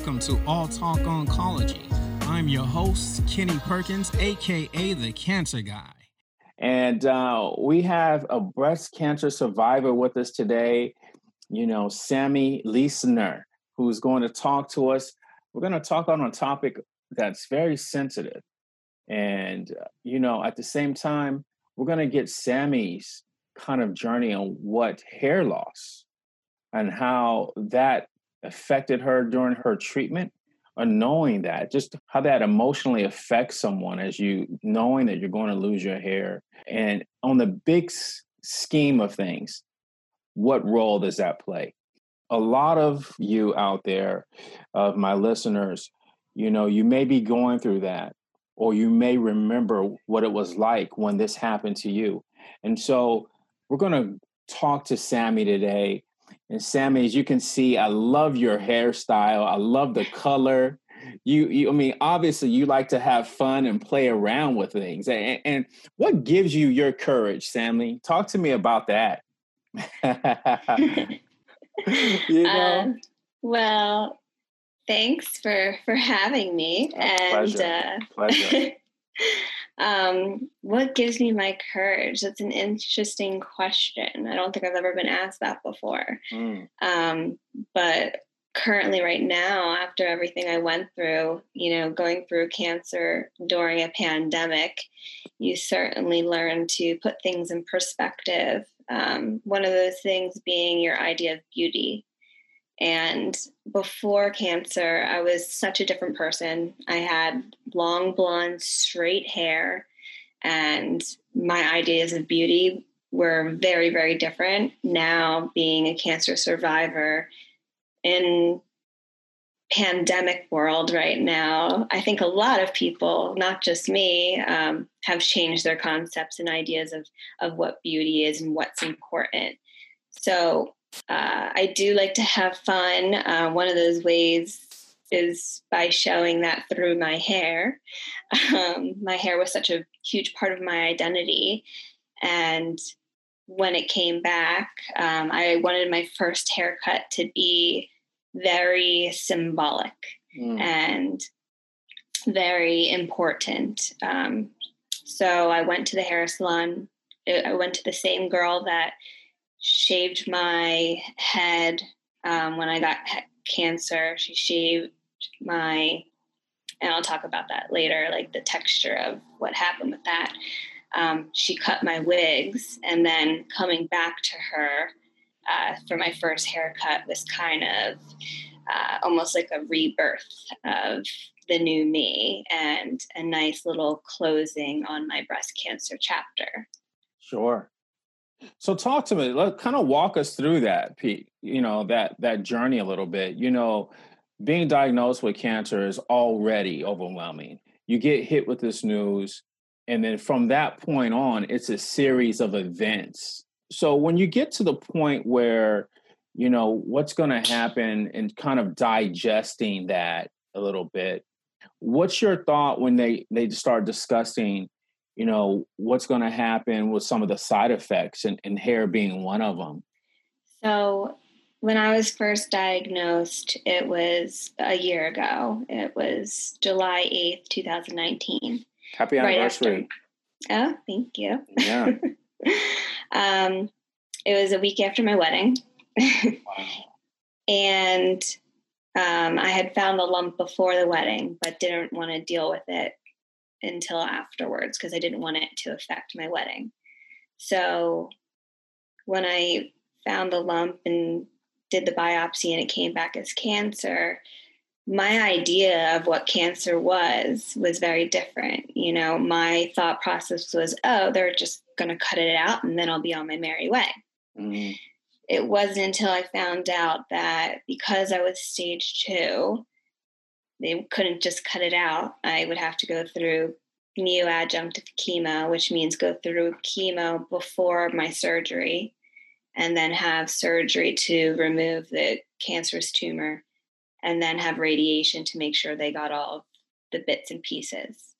welcome to All Talk Oncology. I'm your host, Kenny Perkins, aka the Cancer Guy. And uh, we have a breast cancer survivor with us today, you know, Sammy Leisner, who's going to talk to us. We're going to talk on a topic that's very sensitive. And, uh, you know, at the same time, we're going to get Sammy's kind of journey on what hair loss and how that affected her during her treatment or knowing that just how that emotionally affects someone as you knowing that you're going to lose your hair. And on the big scheme of things what role does that play? A lot of you out there of my listeners you know you may be going through that or you may remember what it was like when this happened to you. And so we're going to talk to sammy today and Sammy, as you can see, I love your hairstyle. I love the color. You, you, I mean, obviously, you like to have fun and play around with things. And, and what gives you your courage, Sammy? Talk to me about that. you know. Um, well, thanks for for having me. Oh, and pleasure. Uh, pleasure. Um, what gives me my courage? That's an interesting question. I don't think I've ever been asked that before. Mm. Um, but currently, right now, after everything I went through, you know, going through cancer during a pandemic, you certainly learn to put things in perspective. Um, one of those things being your idea of beauty. And before cancer, I was such a different person. I had long, blonde, straight hair, and my ideas of beauty were very, very different. Now, being a cancer survivor in pandemic world right now, I think a lot of people, not just me, um, have changed their concepts and ideas of of what beauty is and what's important. So uh, I do like to have fun. Uh, one of those ways is by showing that through my hair. Um, my hair was such a huge part of my identity. And when it came back, um, I wanted my first haircut to be very symbolic mm. and very important. Um, so I went to the hair salon. I went to the same girl that shaved my head um, when I got cancer. She shaved my, and I'll talk about that later, like the texture of what happened with that. Um, she cut my wigs, and then coming back to her uh, for my first haircut was kind of uh, almost like a rebirth of the new me and a nice little closing on my breast cancer chapter. Sure. So talk to me. Let kind of walk us through that, Pete. You know that that journey a little bit. You know, being diagnosed with cancer is already overwhelming. You get hit with this news, and then from that point on, it's a series of events. So when you get to the point where you know what's going to happen and kind of digesting that a little bit, what's your thought when they they start discussing you know what's going to happen with some of the side effects and, and hair being one of them so when i was first diagnosed it was a year ago. It was july 8th 2019 happy anniversary. Right oh thank you. Yeah. Um, it was a week after my wedding. Wow. and um, i had found the lump before the wedding but didn't want to deal with it until afterwards because I didn't want it to affect my wedding. So when I found the lump and did the biopsy and it came back as cancer, my idea of what cancer was was very different. You know, my thought process was, oh, they're just going to cut it out and then I'll be on my merry way. Mm-hmm. It wasn't until I found out that because I was stage two, they couldn't just cut it out. I would have to go through neoadjunctive chemo, which means go through chemo before my surgery and then have surgery to remove the cancerous tumor and then have radiation to make sure they got all the bits and pieces.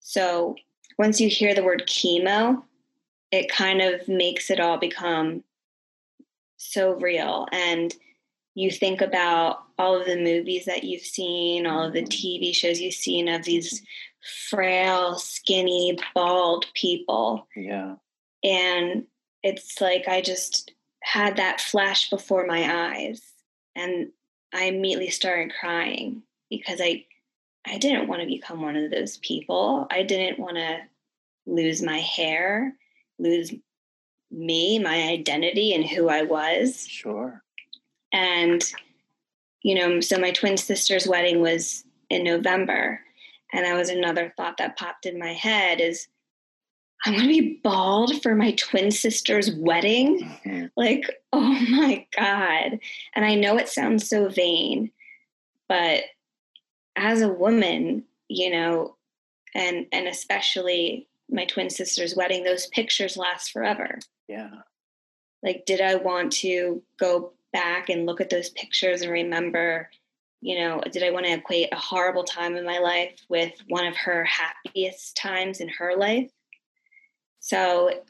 So once you hear the word chemo, it kind of makes it all become so real. And you think about all of the movies that you've seen, all of the. TV shows you've seen of these frail, skinny, bald people. Yeah. And it's like I just had that flash before my eyes and I immediately started crying because I I didn't want to become one of those people. I didn't want to lose my hair, lose me, my identity and who I was. Sure. And you know, so my twin sister's wedding was in November and that was another thought that popped in my head is I'm going to be bald for my twin sister's wedding. Mm-hmm. Like, oh my God. And I know it sounds so vain, but as a woman, you know, and and especially my twin sister's wedding, those pictures last forever. Yeah. Like, did I want to go back and look at those pictures and remember you know, did I want to equate a horrible time in my life with one of her happiest times in her life? So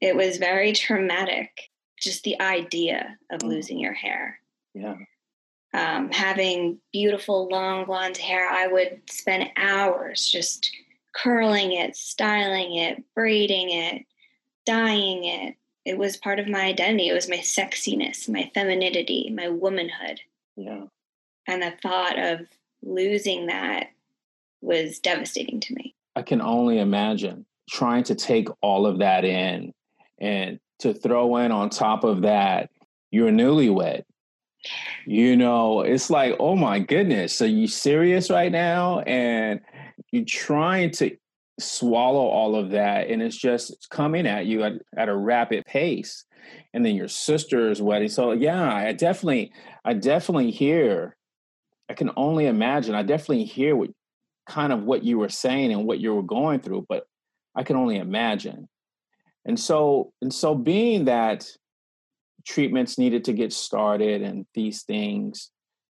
it was very traumatic, just the idea of mm. losing your hair. Yeah. Um, having beautiful long blonde hair, I would spend hours just curling it, styling it, braiding it, dyeing it. It was part of my identity. It was my sexiness, my femininity, my womanhood. Yeah and the thought of losing that was devastating to me. I can only imagine trying to take all of that in and to throw in on top of that, you're newlywed. You know, it's like, oh my goodness. So you serious right now? And you're trying to swallow all of that and it's just coming at you at, at a rapid pace. And then your sister's wedding. So yeah, I definitely, I definitely hear I can only imagine. I definitely hear what kind of what you were saying and what you were going through, but I can only imagine. And so, and so being that treatments needed to get started and these things,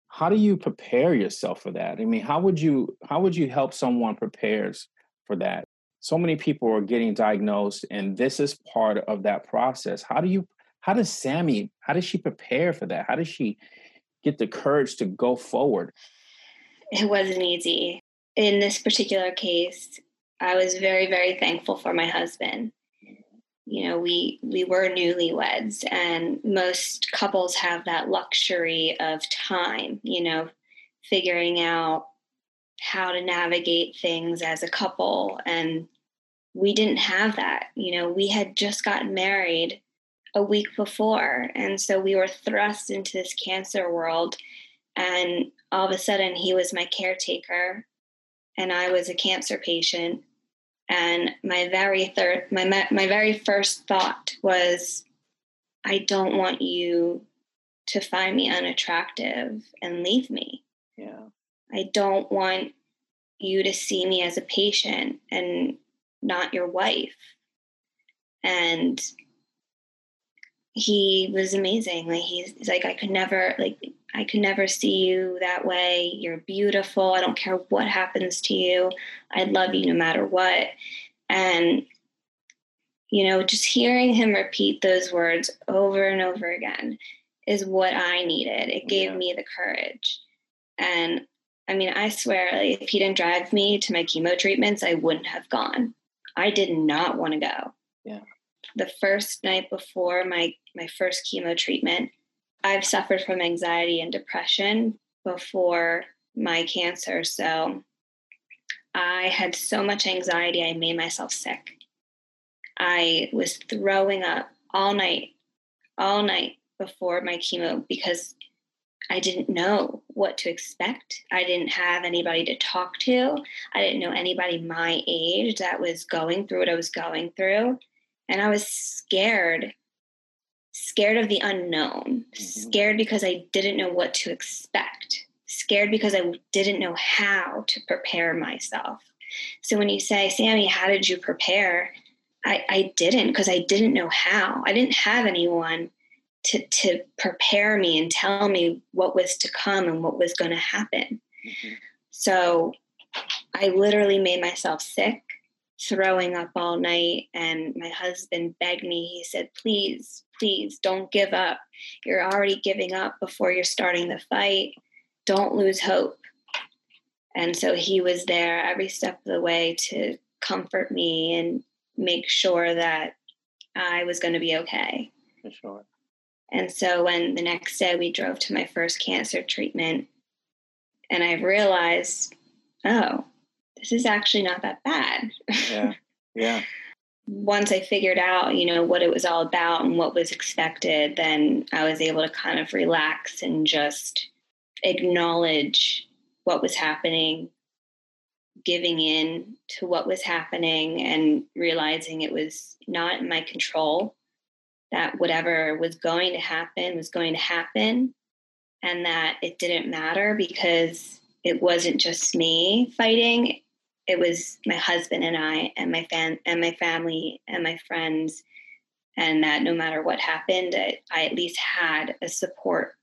how do you prepare yourself for that? I mean, how would you how would you help someone prepares for that? So many people are getting diagnosed and this is part of that process. How do you how does Sammy, how does she prepare for that? How does she get the courage to go forward? It wasn't easy. In this particular case, I was very, very thankful for my husband. You know, we we were newlyweds, and most couples have that luxury of time. You know, figuring out how to navigate things as a couple, and we didn't have that. You know, we had just gotten married a week before. And so we were thrust into this cancer world. And all of a sudden, he was my caretaker, and I was a cancer patient. And my very third, my my very first thought was, I don't want you to find me unattractive and leave me. Yeah. I don't want you to see me as a patient and not your wife. And he was amazing. Like he's, he's like I could never like I could never see you that way. You're beautiful. I don't care what happens to you. I love you no matter what. And you know, just hearing him repeat those words over and over again is what I needed. It gave yeah. me the courage. And I mean, I swear, like, if he didn't drive me to my chemo treatments, I wouldn't have gone. I did not want to go. Yeah the first night before my my first chemo treatment, I've suffered from anxiety and depression before my cancer. So I had so much anxiety, I made myself sick. I was throwing up all night, all night before my chemo because I didn't know what to expect. I didn't have anybody to talk to. I didn't know anybody my age that was going through what I was going through. And I was scared, scared of the unknown, mm-hmm. scared because I didn't know what to expect, scared because I didn't know how to prepare myself. So when you say, Sammy, how did you prepare? I, I didn't because I didn't know how. I didn't have anyone to, to prepare me and tell me what was to come and what was going to happen. Mm-hmm. So I literally made myself sick throwing up all night. And my husband begged me, he said, please, please don't give up. You're already giving up before you're starting the fight. Don't lose hope. And so he was there every step of the way to comfort me and make sure that I was going to be okay. For sure. And so when the next day we drove to my first cancer treatment, and I realized, oh, this is actually not that bad. Yeah. Yeah. Once I figured out, you know, what it was all about and what was expected, then I was able to kind of relax and just acknowledge what was happening, giving in to what was happening, and realizing it was not in my control, that whatever was going to happen was going to happen, and that it didn't matter because it wasn't just me fighting. It was my husband and I and my fan and my family and my friends. And that no matter what happened I, I at least had a support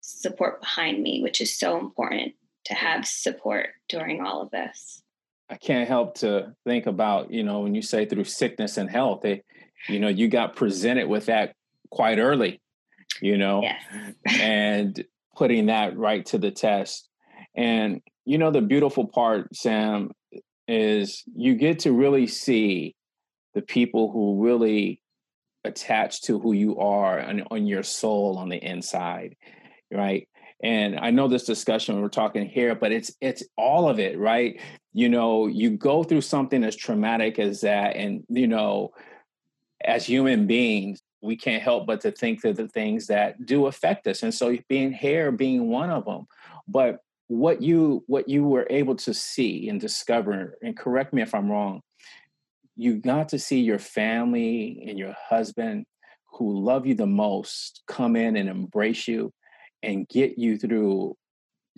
support behind me which is so important to have support during all of this. I can't help to think about you know when you say through sickness and health it, you know you got presented with that quite early you know yes. and putting that right to the test. And you know the beautiful part sam is you get to really see the people who really attach to who you are and on your soul on the inside right? And i know this discussion we're talking here but it's it's all of it right? You know you go through something as traumatic as that and you know as human beings we can't help but to think that the things that do affect us. And so being hair being one of them but what you what you were able to see and discover and correct me if i'm wrong you got to see your family and your husband who love you the most come in and embrace you and get you through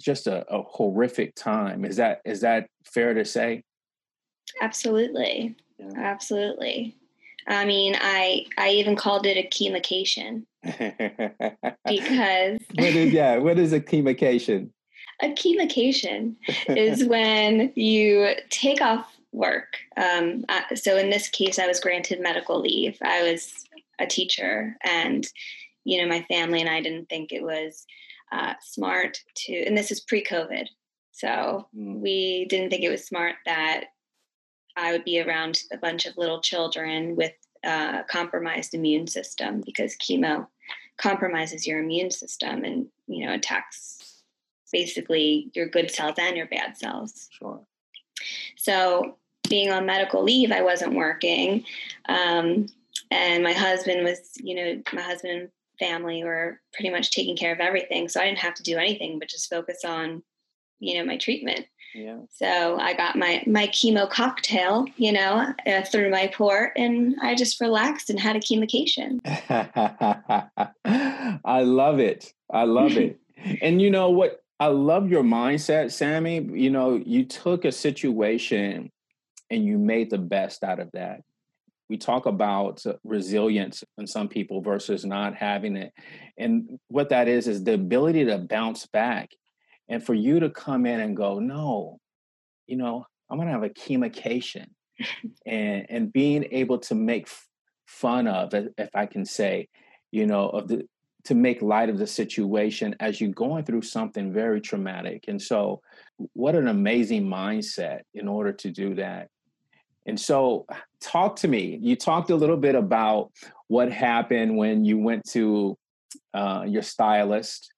just a, a horrific time. Is that is that fair to say? Absolutely. Yeah. absolutely i mean i i even called it a chemocation because what is yeah what is a chemocation a chemocation is when you take off work. Um, so in this case, I was granted medical leave. I was a teacher, and you know, my family and I didn't think it was uh, smart to. And this is pre-COVID, so mm. we didn't think it was smart that I would be around a bunch of little children with uh, compromised immune system because chemo compromises your immune system and you know attacks basically your good cells and your bad cells. Sure. So, being on medical leave, I wasn't working. Um, and my husband was, you know, my husband and family were pretty much taking care of everything. So I didn't have to do anything but just focus on, you know, my treatment. Yeah. So I got my my chemo cocktail, you know, uh, through my port, and I just relaxed and had a chemocation. I love it. I love it. and you know what? I love your mindset, Sammy. You know, you took a situation and you made the best out of that. We talk about resilience in some people versus not having it. And what that is, is the ability to bounce back. And for you to come in and go, no, you know, I'm going to have a chemocation and, and being able to make fun of, if I can say, you know, of the, to make light of the situation as you're going through something very traumatic. And so, what an amazing mindset in order to do that. And so, talk to me. You talked a little bit about what happened when you went to uh, your stylist,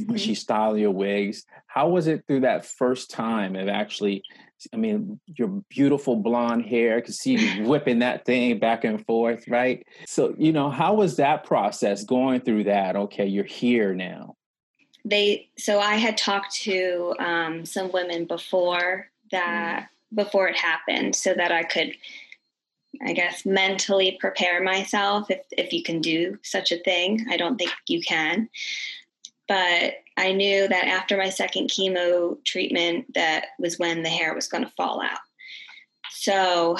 mm-hmm. she styled your wigs. How was it through that first time of actually I mean, your beautiful blonde hair. I could see you whipping that thing back and forth, right? So, you know, how was that process going through that? Okay, you're here now. They so I had talked to um, some women before that mm. before it happened, so that I could, I guess, mentally prepare myself if if you can do such a thing. I don't think you can, but I knew that after my second chemo treatment, that was when the hair was going to fall out. So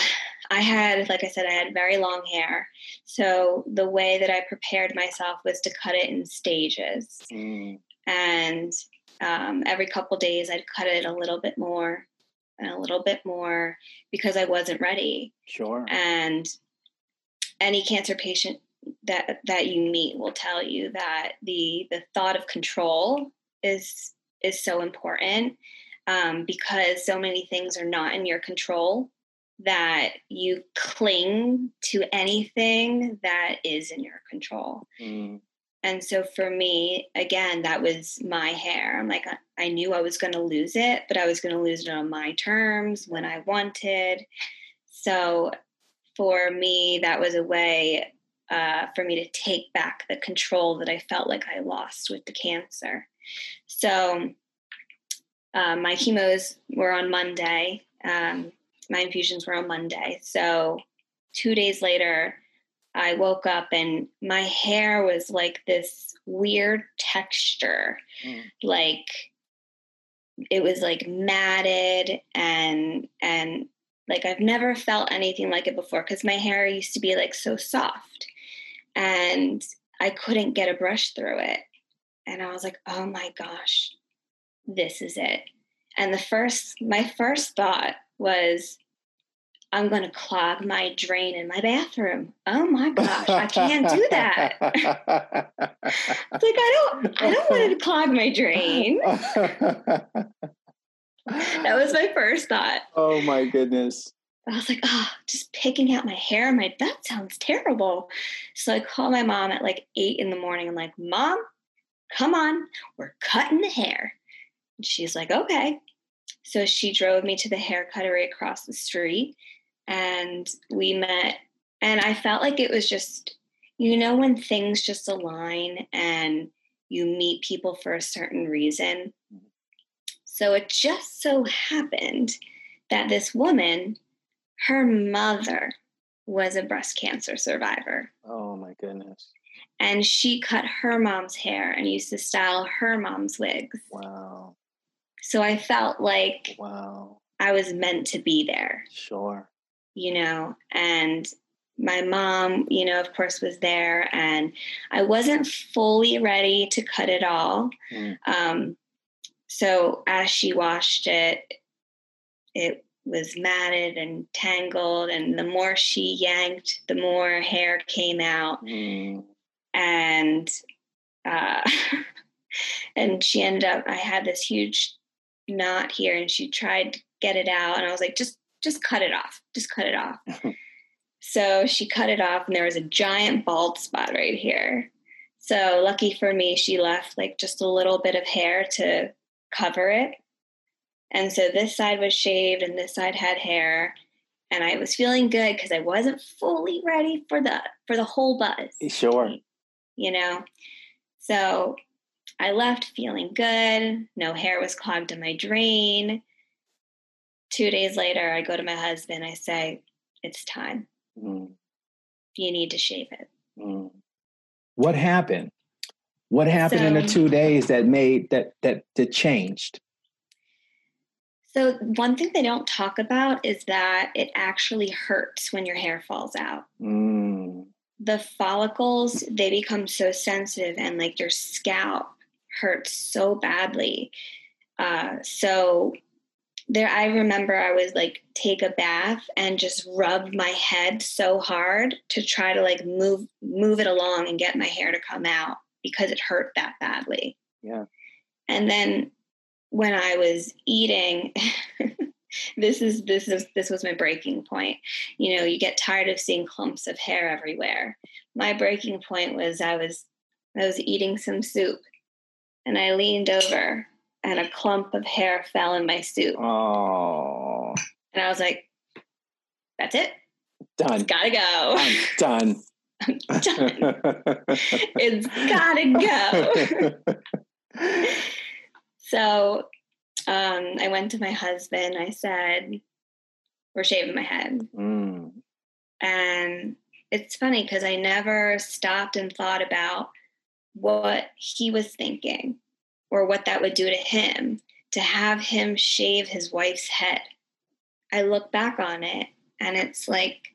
I had, like I said, I had very long hair. So the way that I prepared myself was to cut it in stages. Mm. And um, every couple days, I'd cut it a little bit more. and a little bit more because I wasn't ready. Sure. And any cancer patient that that you meet will tell you that the the thought of control is is so important um, because so many things are not in your control that you cling to anything that is in your control. Mm. And so for me, again, that was my hair. I'm like, I knew I was going to lose it, but I was going to lose it on my terms when I wanted. So for me, that was a way uh, for me to take back the control that I felt like I lost with the cancer. So uh, my chemos were on Monday. Um, my infusions were on Monday. So two days later, I woke up and my hair was like this weird texture. Mm. Like it was like matted and and like I've never felt anything like it before because my hair used to be like so soft and I couldn't get a brush through it. And I was like, oh my gosh, this is it. And the first, my first thought was, I'm going to clog my drain in my bathroom. Oh my gosh, I can't do that. it's like I don't, I don't want to clog my drain. that was my first thought. Oh my goodness. I was like, oh, just picking out my hair. My that sounds terrible. So I call my mom at like eight in the morning. I'm like, Mom, come on, we're cutting the hair. And she's like, okay. So she drove me to the hair cuttery across the street and we met. And I felt like it was just, you know, when things just align and you meet people for a certain reason. Mm-hmm. So it just so happened that this woman, her mother was a breast cancer survivor. Oh my goodness. And she cut her mom's hair and used to style her mom's wigs. Wow. So I felt like wow. I was meant to be there. Sure. You know, and my mom, you know, of course, was there, and I wasn't fully ready to cut it all. Mm. Um, so as she washed it, it was matted and tangled, and the more she yanked, the more hair came out. Mm. And uh, and she ended up. I had this huge knot here, and she tried to get it out, and I was like, just just cut it off, just cut it off. so she cut it off, and there was a giant bald spot right here. So lucky for me, she left like just a little bit of hair to cover it. And so this side was shaved and this side had hair. And I was feeling good because I wasn't fully ready for the for the whole buzz. Sure. You know? So I left feeling good. No hair was clogged in my drain. Two days later, I go to my husband. I say, It's time. Mm. You need to shave it. Mm. What happened? What happened so, in the two days that made that that that changed? So one thing they don't talk about is that it actually hurts when your hair falls out. Mm. The follicles they become so sensitive, and like your scalp hurts so badly. Uh, so there, I remember I was like take a bath and just rub my head so hard to try to like move move it along and get my hair to come out because it hurt that badly. Yeah. And then when I was eating, this is this is this was my breaking point. You know, you get tired of seeing clumps of hair everywhere. My breaking point was I was I was eating some soup and I leaned over and a clump of hair fell in my soup. Oh. And I was like, that's it. Done. It's gotta go. I'm done. I'm done. it's gotta go. So um, I went to my husband. I said, we're shaving my head. Mm. And it's funny because I never stopped and thought about what he was thinking or what that would do to him to have him shave his wife's head. I look back on it and it's like,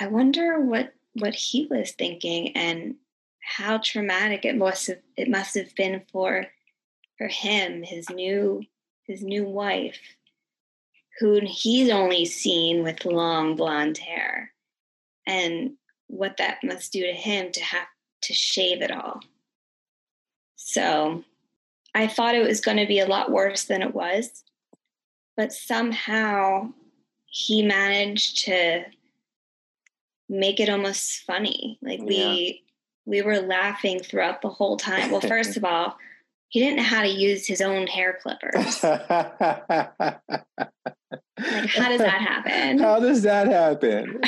I wonder what what he was thinking and how traumatic it must have it must have been for for him, his new his new wife, who he's only seen with long blonde hair and what that must do to him to have to shave it all. So I thought it was going to be a lot worse than it was, but somehow he managed to make it almost funny. Like we we were laughing throughout the whole time. Well, first of all, he didn't know how to use his own hair clippers. like, how does that happen? How does that happen?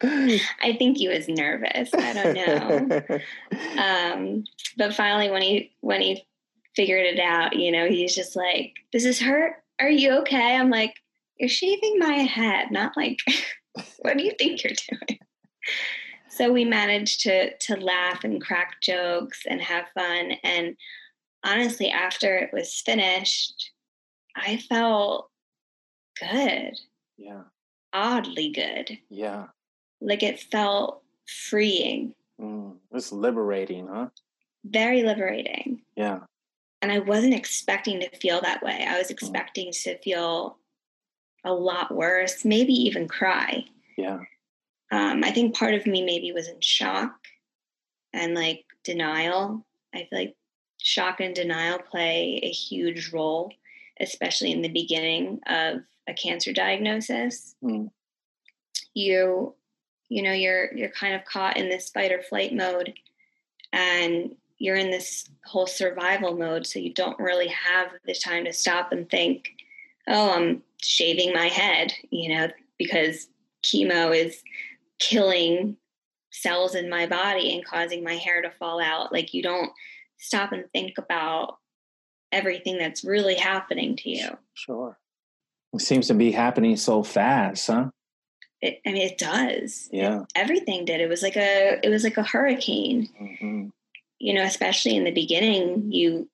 I think he was nervous. I don't know. um, but finally, when he when he figured it out, you know, he's just like, "Does this hurt? Are you okay?" I'm like, "You're shaving my head, not like what do you think you're doing?" So we managed to to laugh and crack jokes and have fun. And honestly, after it was finished, I felt good. Yeah. Oddly good. Yeah. Like it felt freeing. Mm, it's liberating, huh? Very liberating. Yeah. And I wasn't expecting to feel that way. I was mm. expecting mm. to feel a lot worse, maybe even cry. Yeah. Um, I think part of me maybe was in shock and like denial. I feel like shock and denial play a huge role, especially in the beginning of a cancer diagnosis. Mm. You, you know, you're you're kind of caught in this fight or flight mode, and you're in this whole survival mode. So you don't really have the time to stop and think, "Oh, I'm shaving my head," you know, because chemo is killing cells in my body and causing my hair to fall out. Like you don't stop and think about everything that's really happening to you. Sure. It seems to be happening so fast, huh? It, I mean, it does. Yeah. Everything did. It was like a, it was like a hurricane. Mm-hmm. You know, especially in the beginning, you,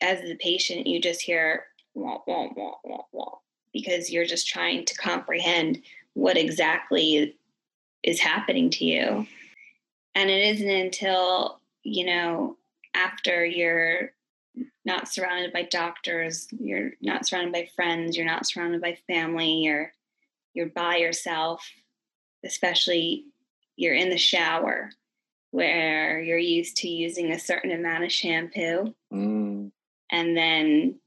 as the patient, you just hear wah wah wah wah wah because you're just trying to comprehend what exactly is happening to you. And it isn't until, you know, after you're not surrounded by doctors, you're not surrounded by friends, you're not surrounded by family, you're you're by yourself, especially you're in the shower where you're used to using a certain amount of shampoo. Mm. And then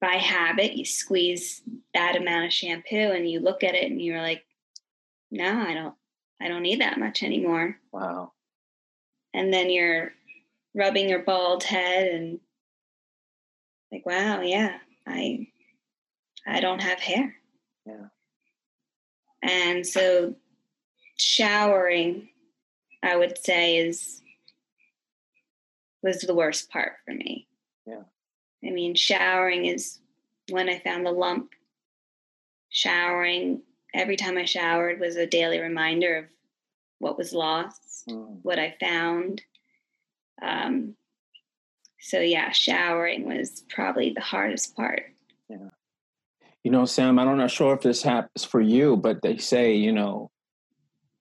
by habit, you squeeze that amount of shampoo and you look at it and you're like, no, I don't I don't need that much anymore. Wow. And then you're rubbing your bald head and like, wow, yeah, I I don't have hair. Yeah. And so showering, I would say, is was the worst part for me. Yeah. I mean, showering is when I found the lump. Showering every time I showered was a daily reminder of what was lost, mm. what I found. Um, so yeah, showering was probably the hardest part. Yeah. You know, Sam, I'm not sure if this happens for you, but they say, you know,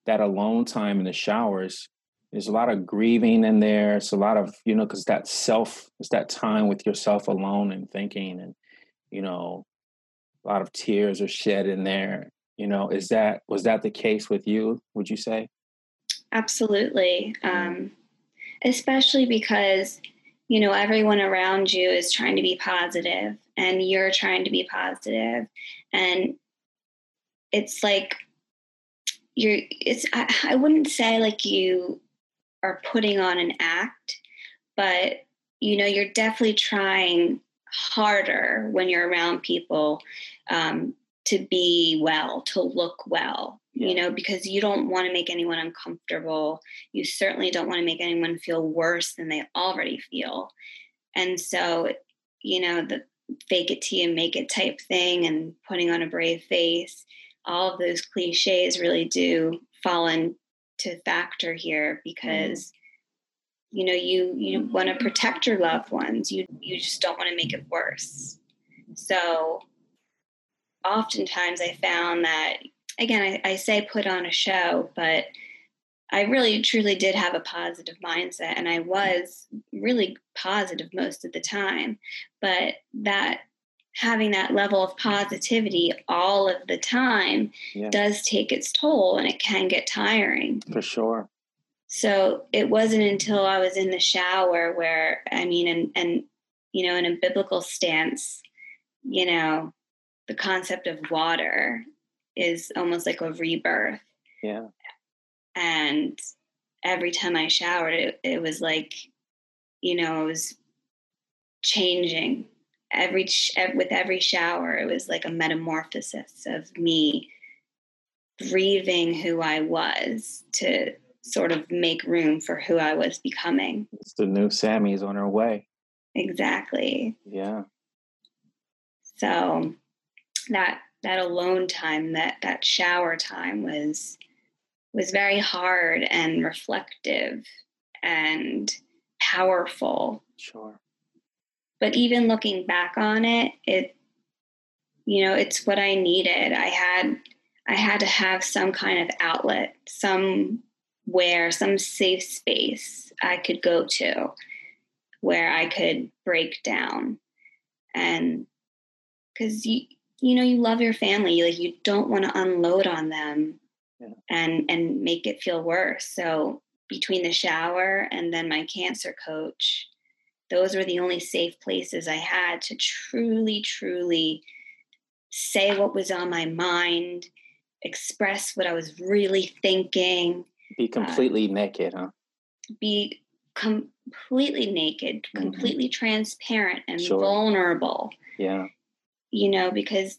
that alone time in the showers, there's a lot of grieving in there. It's a lot of, you know, because that self, it's that time with yourself alone and thinking and, you know, a lot of tears are shed in there you know is that was that the case with you would you say? Absolutely. Um, especially because you know everyone around you is trying to be positive and you're trying to be positive. And it's like you're it's I, I wouldn't say like you are putting on an act but you know you're definitely trying harder when you're around people um, to be well, to look well, yeah. you know, because you don't want to make anyone uncomfortable. You certainly don't want to make anyone feel worse than they already feel. And so, you know, the fake it till you make it type thing and putting on a brave face, all of those cliches really do fall into factor here because. Mm. You know, you you want to protect your loved ones. You you just don't want to make it worse. So oftentimes I found that, again, I, I say put on a show, but I really truly did have a positive mindset and I was really positive most of the time. But that having that level of positivity all of the time yeah. does take its toll and it can get tiring. For sure. So it wasn't until I was in the shower where, I mean, and, and, you know, in a biblical stance, you know, the concept of water is almost like a rebirth. Yeah. And every time I showered, it, it was like, you know, it was changing every with every shower. It was like a metamorphosis of me grieving who I was to sort of make room for who I was becoming. It's the new Sammy's on her way. Exactly. Yeah. So that that alone time, that that shower time was was very hard and reflective and powerful. Sure. But even looking back on it, it you know, it's what I needed. I had I had to have some kind of outlet, somewhere, some safe space I could go to where I could break down. And because you you know you love your family, like you don't want to unload on them yeah. and and make it feel worse. So between the shower and then my cancer coach, those were the only safe places I had to truly, truly say what was on my mind, express what I was really thinking. Be uh, completely uh, naked, huh? Be completely naked, mm-hmm. completely transparent and sure. vulnerable. Yeah. You know, because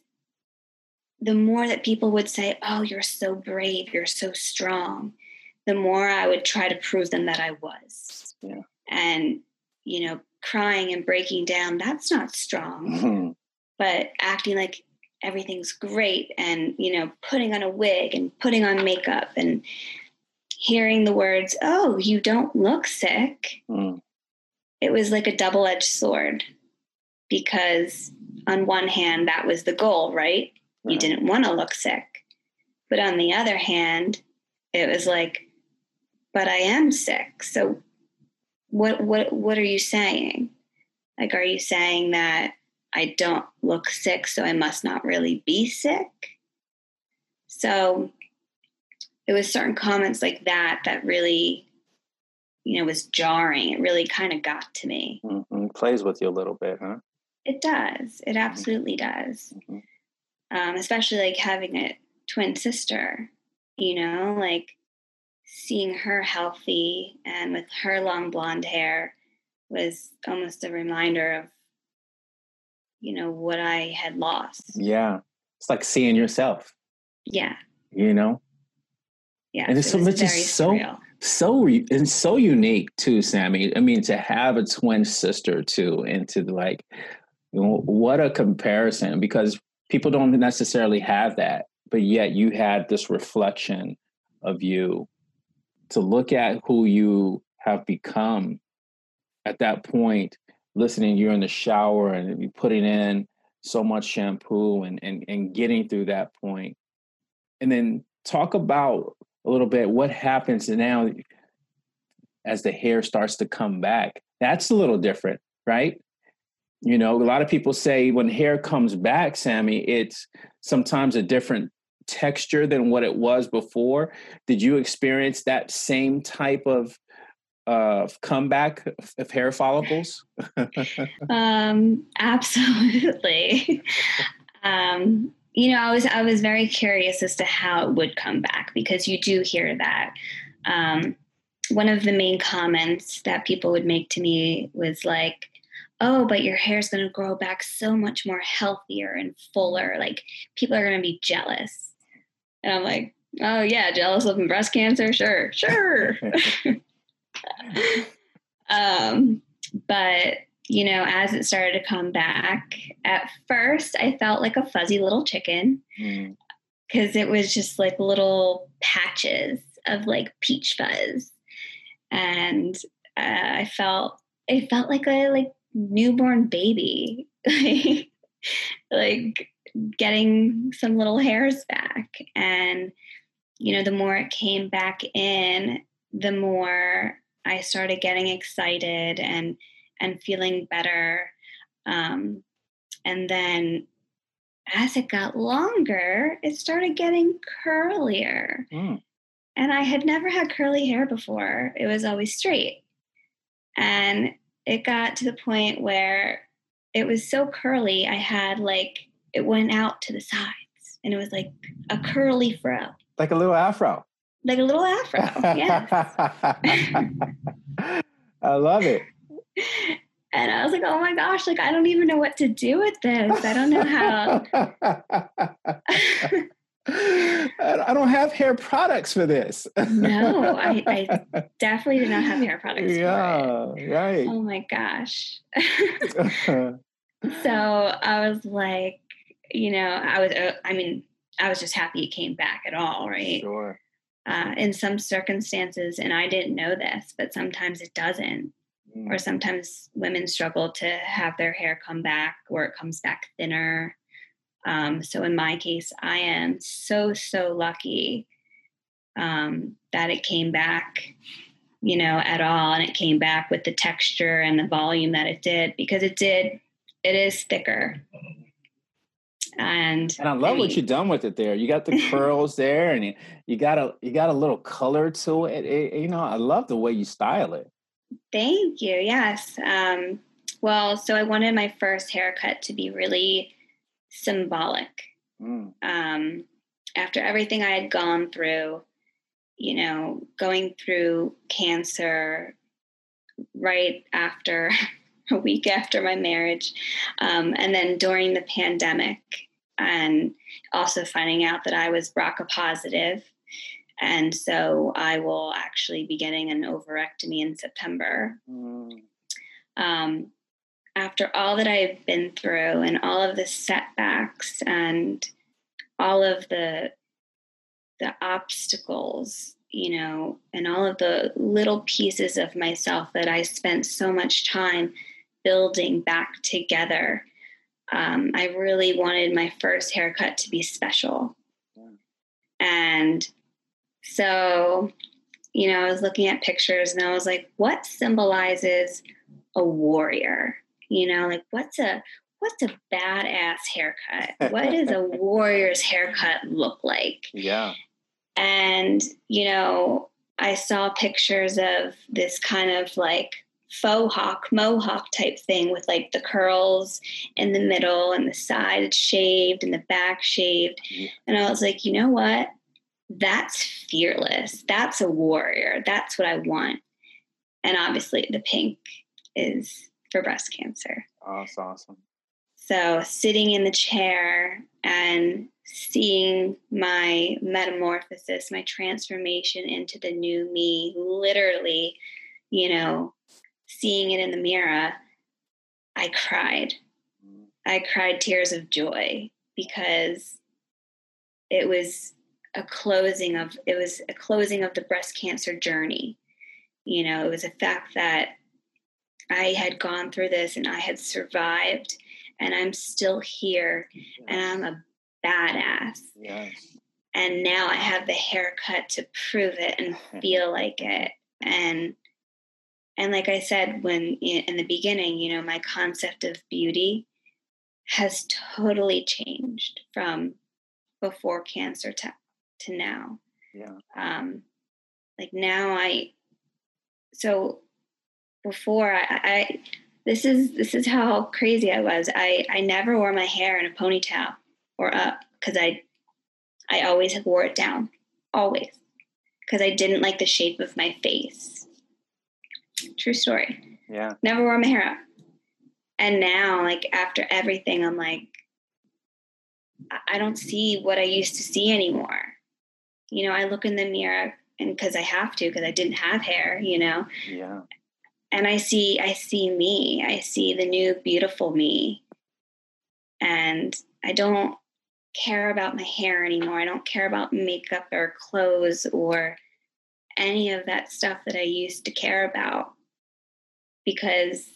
the more that people would say, Oh, you're so brave, you're so strong, the more I would try to prove them that I was. Yeah. And, you know, crying and breaking down, that's not strong. Mm-hmm. But acting like everything's great and, you know, putting on a wig and putting on makeup and hearing the words, Oh, you don't look sick. Mm. It was like a double edged sword because, on one hand, that was the goal, right? right. You didn't want to look sick. But on the other hand, it was like, but I am sick. So what what what are you saying? Like are you saying that I don't look sick so I must not really be sick? So it was certain comments like that that really you know was jarring. It really kind of got to me. Mm-hmm. Plays with you a little bit, huh? It does. It absolutely does. Mm-hmm. Um, especially like having a twin sister, you know, like seeing her healthy and with her long blonde hair was almost a reminder of you know what i had lost. Yeah. It's like seeing yourself. Yeah. You know? Yeah and it's, so much is so so and so unique too sammy. I mean to have a twin sister too and to like what a comparison because people don't necessarily have that but yet you had this reflection of you to look at who you have become at that point, listening, you're in the shower and you're putting in so much shampoo and, and, and getting through that point. And then talk about a little bit what happens now as the hair starts to come back. That's a little different, right? You know, a lot of people say when hair comes back, Sammy, it's sometimes a different texture than what it was before. Did you experience that same type of uh, comeback of hair follicles? um, absolutely. um, you know, I was I was very curious as to how it would come back because you do hear that. Um, one of the main comments that people would make to me was like, "Oh, but your hair's going to grow back so much more healthier and fuller. Like people are going to be jealous." And I'm like, oh yeah, jealous of breast cancer? Sure, sure. um, but you know, as it started to come back, at first I felt like a fuzzy little chicken because mm. it was just like little patches of like peach fuzz, and uh, I felt it felt like a like newborn baby, like getting some little hairs back. And, you know, the more it came back in, the more I started getting excited and and feeling better. Um, And then as it got longer, it started getting curlier. Mm. And I had never had curly hair before, it was always straight. And it got to the point where it was so curly, I had like, it went out to the sides and it was like a curly fro. Like a little afro. Like a little afro, yes. I love it. And I was like, oh my gosh, like I don't even know what to do with this. I don't know how. I don't have hair products for this. no, I, I, definitely did not have hair products. Yeah, right. Oh my gosh. so I was like, you know, I was, I mean, I was just happy it came back at all, right? Sure. Uh, in some circumstances, and I didn't know this, but sometimes it doesn't. Mm. Or sometimes women struggle to have their hair come back or it comes back thinner um, so in my case, I am so, so lucky um, that it came back, you know, at all. And it came back with the texture and the volume that it did because it did, it is thicker. And, and I love I mean, what you've done with it there. You got the curls there and you, you got a, you got a little color to it. it. You know, I love the way you style it. Thank you. Yes. Um, well, so I wanted my first haircut to be really symbolic. Mm. Um, after everything I had gone through, you know, going through cancer right after a week after my marriage, um, and then during the pandemic, and also finding out that I was BRCA positive. And so I will actually be getting an ovarectomy in September. Mm. Um, after all that I've been through and all of the setbacks and all of the the obstacles, you know, and all of the little pieces of myself that I spent so much time building back together. Um, I really wanted my first haircut to be special. And so, you know, I was looking at pictures and I was like, what symbolizes a warrior? You know, like what's a what's a badass haircut? What does a warrior's haircut look like? Yeah. And, you know, I saw pictures of this kind of like faux hawk, mohawk type thing with like the curls in the middle and the side shaved and the back shaved. And I was like, you know what? That's fearless. That's a warrior. That's what I want. And obviously, the pink is for breast cancer. Oh, that's awesome. So sitting in the chair and seeing my metamorphosis, my transformation into the new me, literally, you know, seeing it in the mirror, I cried. Mm. I cried tears of joy because it was a closing of it was a closing of the breast cancer journey. You know, it was a fact that I had gone through this and I had survived and I'm still here yes. and I'm a badass. Yes. And now I have the haircut to prove it and feel like it. And and like I said when in the beginning, you know, my concept of beauty has totally changed from before cancer to to now. Yeah. Um like now I so before I, I this is this is how crazy I was. I I never wore my hair in a ponytail or up because I I always wore it down, always, because I didn't like the shape of my face. True story. Yeah. Never wore my hair up, and now like after everything, I'm like, I don't see what I used to see anymore. You know, I look in the mirror and because I have to because I didn't have hair, you know. Yeah and I see I see me. I see the new beautiful me. And I don't care about my hair anymore. I don't care about makeup or clothes or any of that stuff that I used to care about because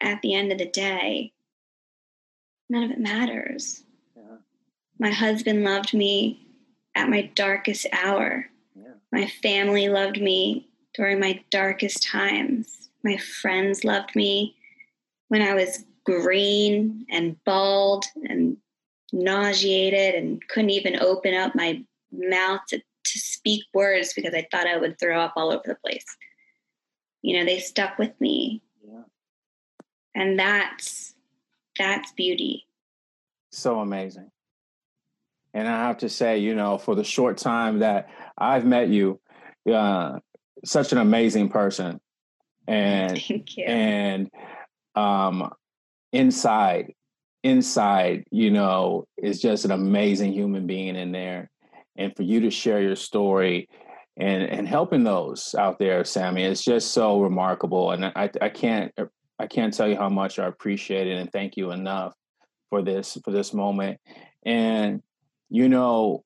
at the end of the day, none of it matters. Yeah. My husband loved me at my darkest hour. Yeah. My family loved me during my darkest times. My friends loved me when I was green and bald and nauseated and couldn't even open up my mouth to, to speak words because I thought I would throw up all over the place. You know, they stuck with me. Yeah. And that's that's beauty. So amazing. And I have to say, you know, for the short time that I've met you, uh, such an amazing person. And and um inside inside, you know, is just an amazing human being in there. And for you to share your story and and helping those out there, Sammy, it's just so remarkable. And I I can't I can't tell you how much I appreciate it and thank you enough for this for this moment. And you know,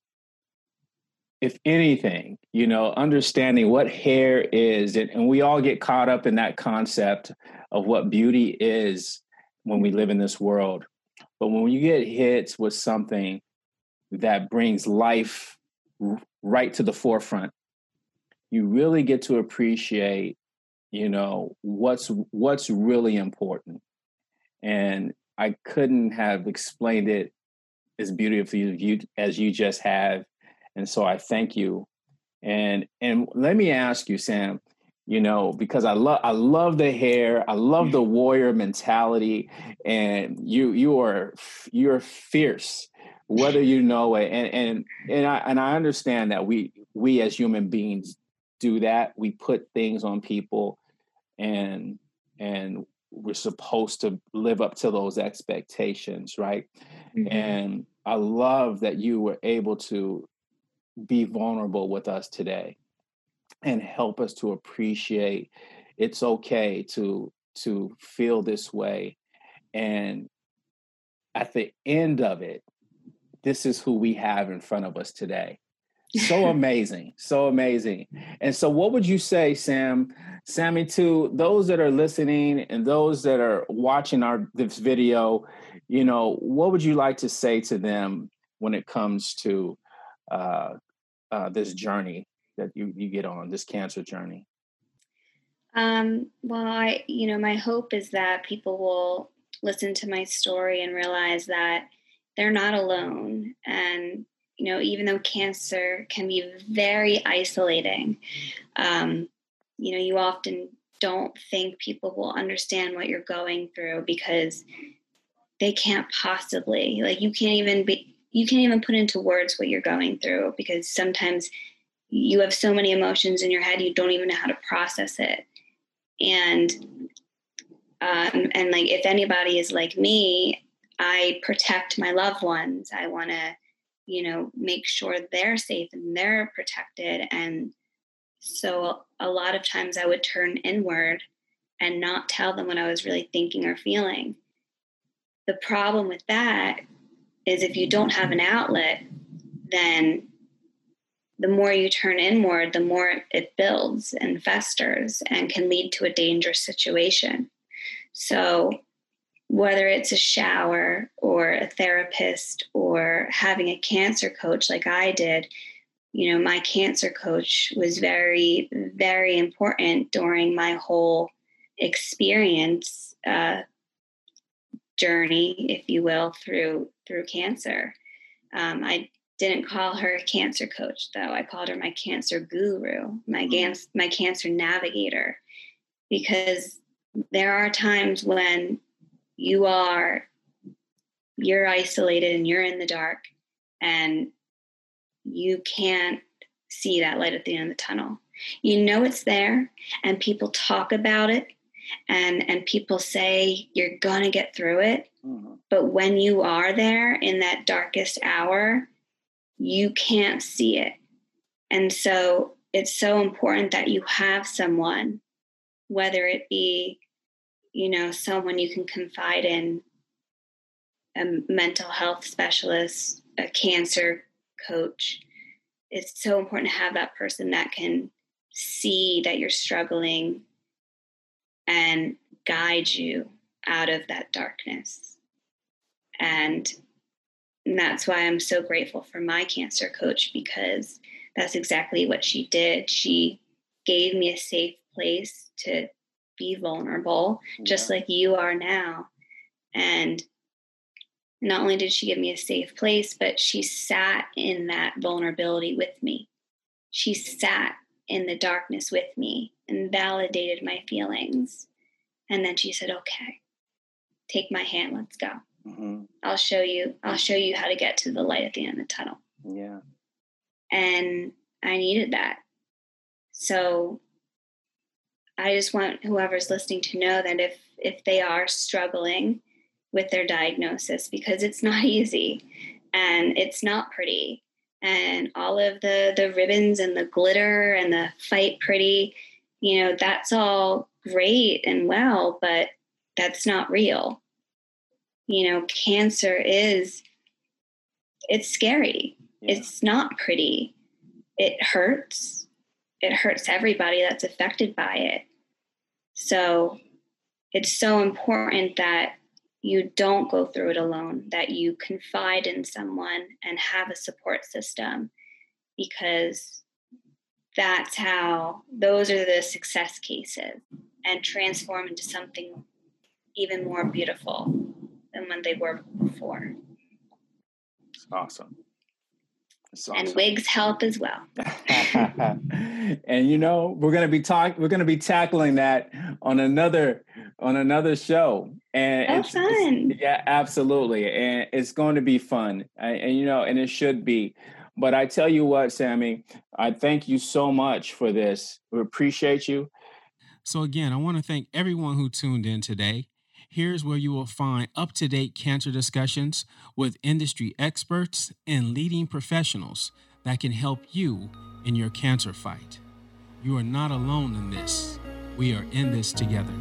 if anything, you know, understanding what hair is, and, and we all get caught up in that concept of what beauty is when we live in this world. But when you get hit with something that brings life right to the forefront, you really get to appreciate, you know, what's what's really important. And I couldn't have explained it as beautifully as you just have. And so I thank you. And and let me ask you, Sam, you know, because I love I love the hair, I love the warrior mentality, and you you are you're fierce, whether you know it. And and and I and I understand that we we as human beings do that. We put things on people, and and we're supposed to live up to those expectations, right? Mm-hmm. And I love that you were able to be vulnerable with us today and help us to appreciate it's okay to to feel this way. And at the end of it this is who we have in front of us today. So amazing so amazing. And so what would you say sam sammy to those that are listening and those that are watching our this video you know what would you like to say to them when it comes to uh, uh, this journey that you, you get on this cancer journey? Um, well, I, you know, my hope is that people will listen to my story and realize that they're not alone. And, you know, even though cancer can be very isolating, um, you know, you often don't think people will understand what you're going through because they can't possibly, like, you can't even be, you can't even put into words what you're going through because sometimes you have so many emotions in your head you don't even know how to process it. And um, and like if anybody is like me i protect my loved ones. I want to you know make sure they're safe and they're protected. And so a lot of times i would turn inward and not tell them what i was really thinking or feeling. The problem with that is if you don't have an outlet then the more you turn inward, the more it builds and festers and can lead to a dangerous situation. So, whether it's a shower or a therapist or having a cancer coach like I did, you know, my cancer coach was very, very important during my whole experience uh, journey, if you will, through through cancer. Um, I didn't call her a cancer coach though i called her my cancer guru my mm-hmm. gans- my cancer navigator because there are times when you are you're isolated and you're in the dark and you can't see that light at the end of the tunnel you know it's there and people talk about it and and people say you're gonna get through it mm-hmm. but when you are there in that darkest hour you can't see it. And so it's so important that you have someone, whether it be, you know, someone you can confide in, a mental health specialist, a cancer coach. It's so important to have that person that can see that you're struggling and guide you out of that darkness. And and that's why I'm so grateful for my cancer coach because that's exactly what she did. She gave me a safe place to be vulnerable, yeah. just like you are now. And not only did she give me a safe place, but she sat in that vulnerability with me. She sat in the darkness with me and validated my feelings. And then she said, okay, take my hand, let's go. Mm-hmm. I'll show you, I'll show you how to get to the light at the end of the tunnel. Yeah. And I needed that. So I just want whoever's listening to know that if if they are struggling with their diagnosis because it's not easy and it's not pretty and all of the the ribbons and the glitter and the fight pretty you know that's all great and well but that's not real. You know cancer is it's scary. Yeah. it's not pretty. It hurts. It hurts everybody that's affected by it. So it's so important that you don't go through it alone, that you confide in someone and have a support system because that's how those are the success cases and transform into something even more beautiful than when they were before. It's awesome. Awesome. and wigs help as well. and you know, we're gonna be talking. We're gonna be tackling that on another on another show. And oh, it's, fun! It's, yeah, absolutely. And it's going to be fun. And, and you know, and it should be. But I tell you what, Sammy, I thank you so much for this. We appreciate you. So again, I want to thank everyone who tuned in today. Here's where you will find up to date cancer discussions with industry experts and leading professionals that can help you in your cancer fight. You are not alone in this. We are in this together.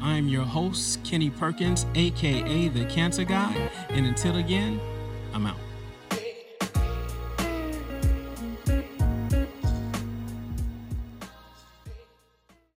I'm your host, Kenny Perkins, aka The Cancer Guy, and until again, I'm out.